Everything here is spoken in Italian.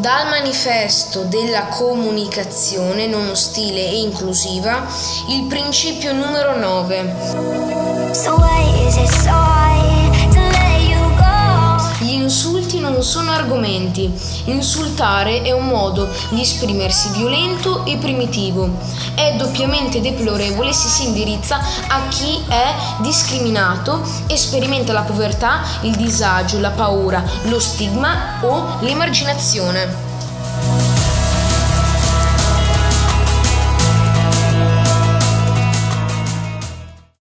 Dal manifesto della comunicazione non ostile e inclusiva, il principio numero 9. Non sono argomenti. Insultare è un modo di esprimersi violento e primitivo. È doppiamente deplorevole se si indirizza a chi è discriminato e sperimenta la povertà, il disagio, la paura, lo stigma o l'emarginazione.